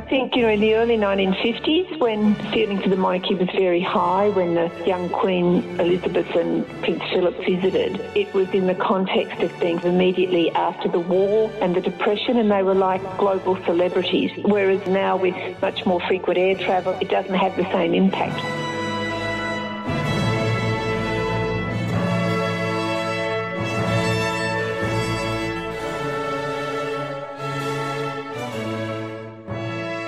I think, you know, in the early 1950s, when feeling for the monarchy was very high, when the young Queen Elizabeth and Prince Philip visited, it was in the context of things immediately after the war and the Depression, and they were like global celebrities. Whereas now, with much more frequent air travel, it doesn't have the same impact.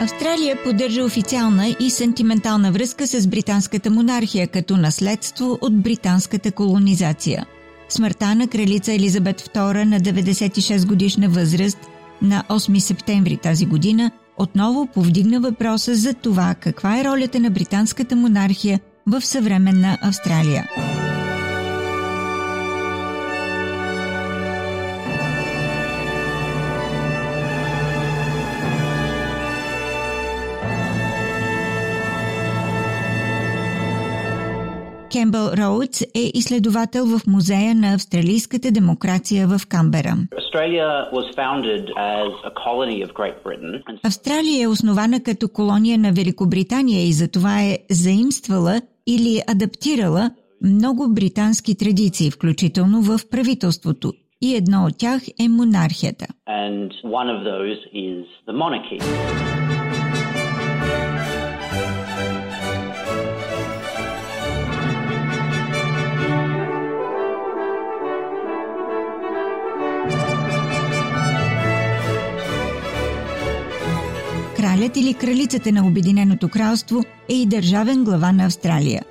Австралия поддържа официална и сентиментална връзка с британската монархия като наследство от британската колонизация. Смъртта на кралица Елизабет II на 96 годишна възраст на 8 септември тази година отново повдигна въпроса за това каква е ролята на британската монархия в съвременна Австралия. Кембъл Роудс е изследовател в Музея на австралийската демокрация в Камбера. Австралия е основана като колония на Великобритания и затова е заимствала или адаптирала много британски традиции, включително в правителството. И едно от тях е монархията. Кралят или кралицата на Обединеното кралство е и държавен глава на Австралия.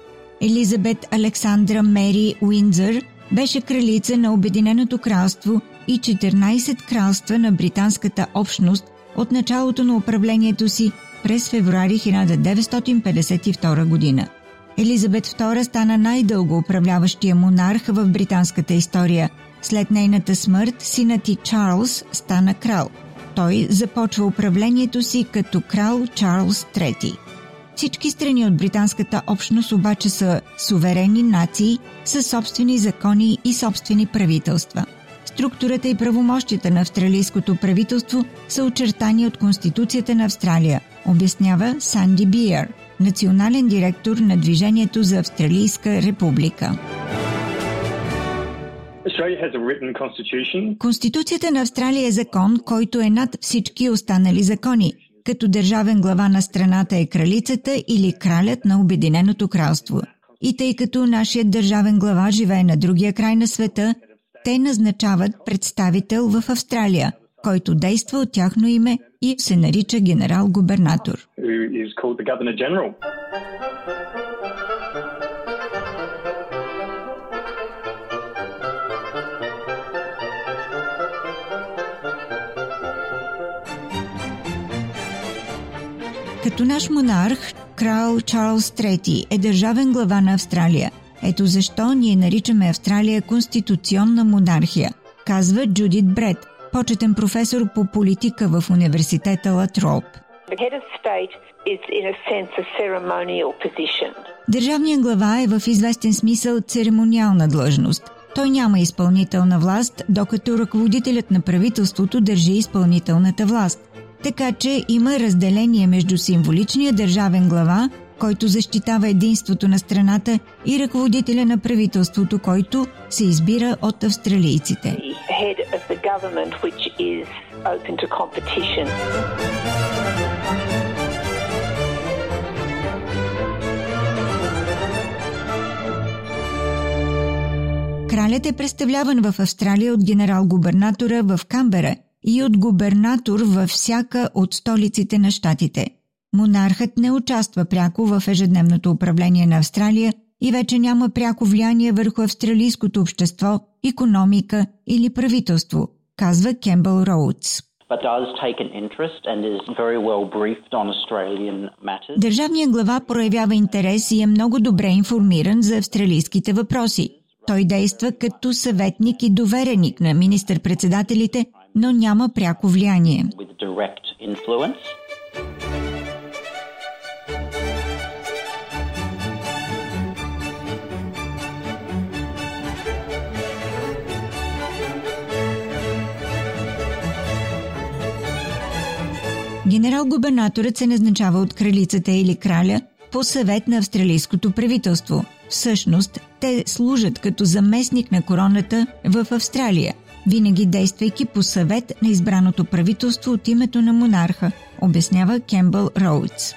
Елизабет Александра Мери Уиндзър беше кралица на Обединеното кралство и 14 кралства на британската общност от началото на управлението си през февруари 1952 година. Елизабет II стана най-дълго управляващия монарх в британската история. След нейната смърт синът ти Чарлз стана крал – той започва управлението си като крал Чарлз III. Всички страни от британската общност обаче са суверенни нации с собствени закони и собствени правителства. Структурата и правомощията на австралийското правителство са очертани от Конституцията на Австралия, обяснява Санди Биер, национален директор на Движението за Австралийска република. Конституцията на Австралия е закон, който е над всички останали закони. Като държавен глава на страната е кралицата или кралят на Обединеното кралство. И тъй като нашият държавен глава живее на другия край на света, те назначават представител в Австралия, който действа от тяхно име и се нарича генерал-губернатор. Като наш монарх, крал Чарлз III е държавен глава на Австралия. Ето защо ние наричаме Австралия конституционна монархия, казва Джудит Бред, почетен професор по политика в университета Латроп. Държавният глава е в известен смисъл церемониална длъжност. Той няма изпълнителна власт, докато ръководителят на правителството държи изпълнителната власт. Така че има разделение между символичния държавен глава, който защитава единството на страната, и ръководителя на правителството, който се избира от австралийците. Кралят е представляван в Австралия от генерал-губернатора в Камбера – и от губернатор във всяка от столиците на щатите. Монархът не участва пряко в ежедневното управление на Австралия и вече няма пряко влияние върху австралийското общество, економика или правителство, казва Кембъл Роудс. Държавният глава проявява интерес и е много добре информиран за австралийските въпроси. Той действа като съветник и довереник на министър-председателите, но няма пряко влияние. Генерал-губернаторът се назначава от кралицата или краля по съвет на австралийското правителство. Всъщност, те служат като заместник на короната в Австралия, винаги действайки по съвет на избраното правителство от името на монарха, обяснява Кембъл Роудс.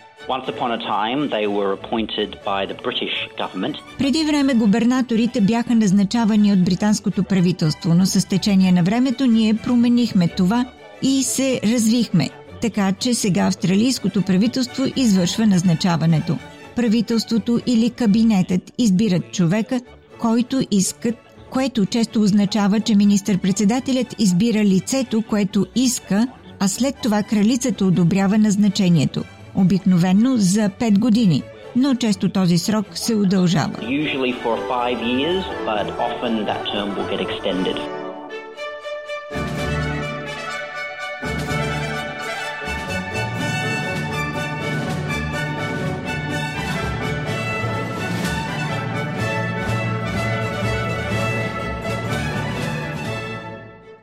Преди време губернаторите бяха назначавани от британското правителство, но с течение на времето ние променихме това и се развихме – така че сега австралийското правителство извършва назначаването. Правителството или кабинетът избират човека, който искат, което често означава, че министър-председателят избира лицето, което иска, а след това кралицата одобрява назначението. Обикновенно за 5 години, но често този срок се удължава.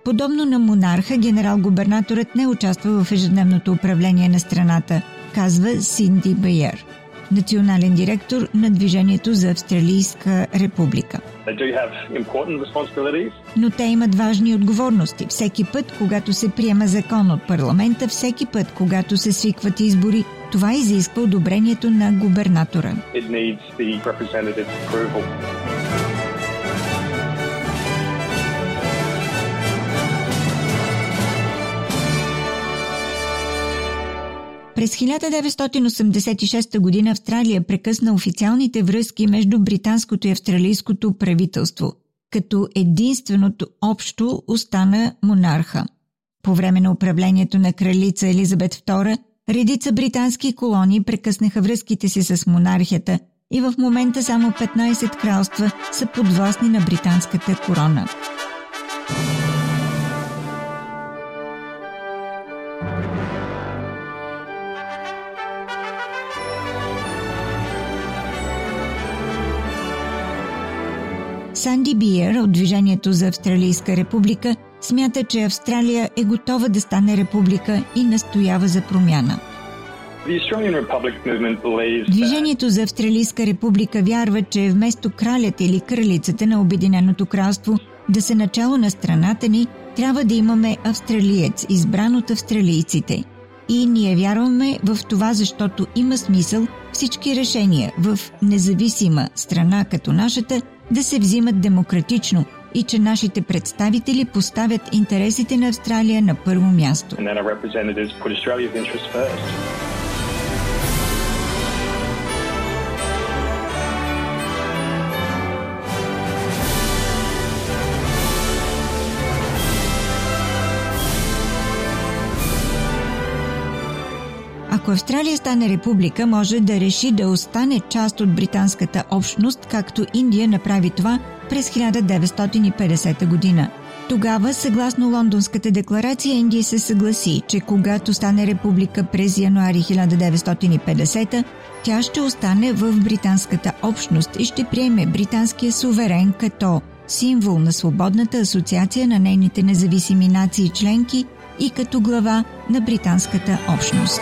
Подобно на монарха, генерал-губернаторът не участва в ежедневното управление на страната, казва Синди Бейер, национален директор на Движението за Австралийска република. Но те имат важни отговорности. Всеки път, когато се приема закон от парламента, всеки път, когато се свикват избори, това изисква одобрението на губернатора. През 1986 година Австралия прекъсна официалните връзки между британското и австралийското правителство, като единственото общо остана монарха. По време на управлението на кралица Елизабет II, редица британски колонии прекъснаха връзките си с монархията и в момента само 15 кралства са подвластни на британската корона. Санди Биер от Движението за Австралийска република смята, че Австралия е готова да стане република и настоява за промяна. Движението за Австралийска република вярва, че вместо кралят или кралицата на Обединеното кралство да се начало на страната ни, трябва да имаме австралиец, избран от австралийците. И ние вярваме в това, защото има смисъл всички решения в независима страна като нашата – да се взимат демократично и че нашите представители поставят интересите на Австралия на първо място. Ако Австралия стане република, може да реши да остане част от британската общност, както Индия направи това през 1950 година. Тогава, съгласно Лондонската декларация, Индия се съгласи, че когато стане република през януари 1950, тя ще остане в британската общност и ще приеме британския суверен като символ на свободната асоциация на нейните независими нации членки и като глава на британската общност.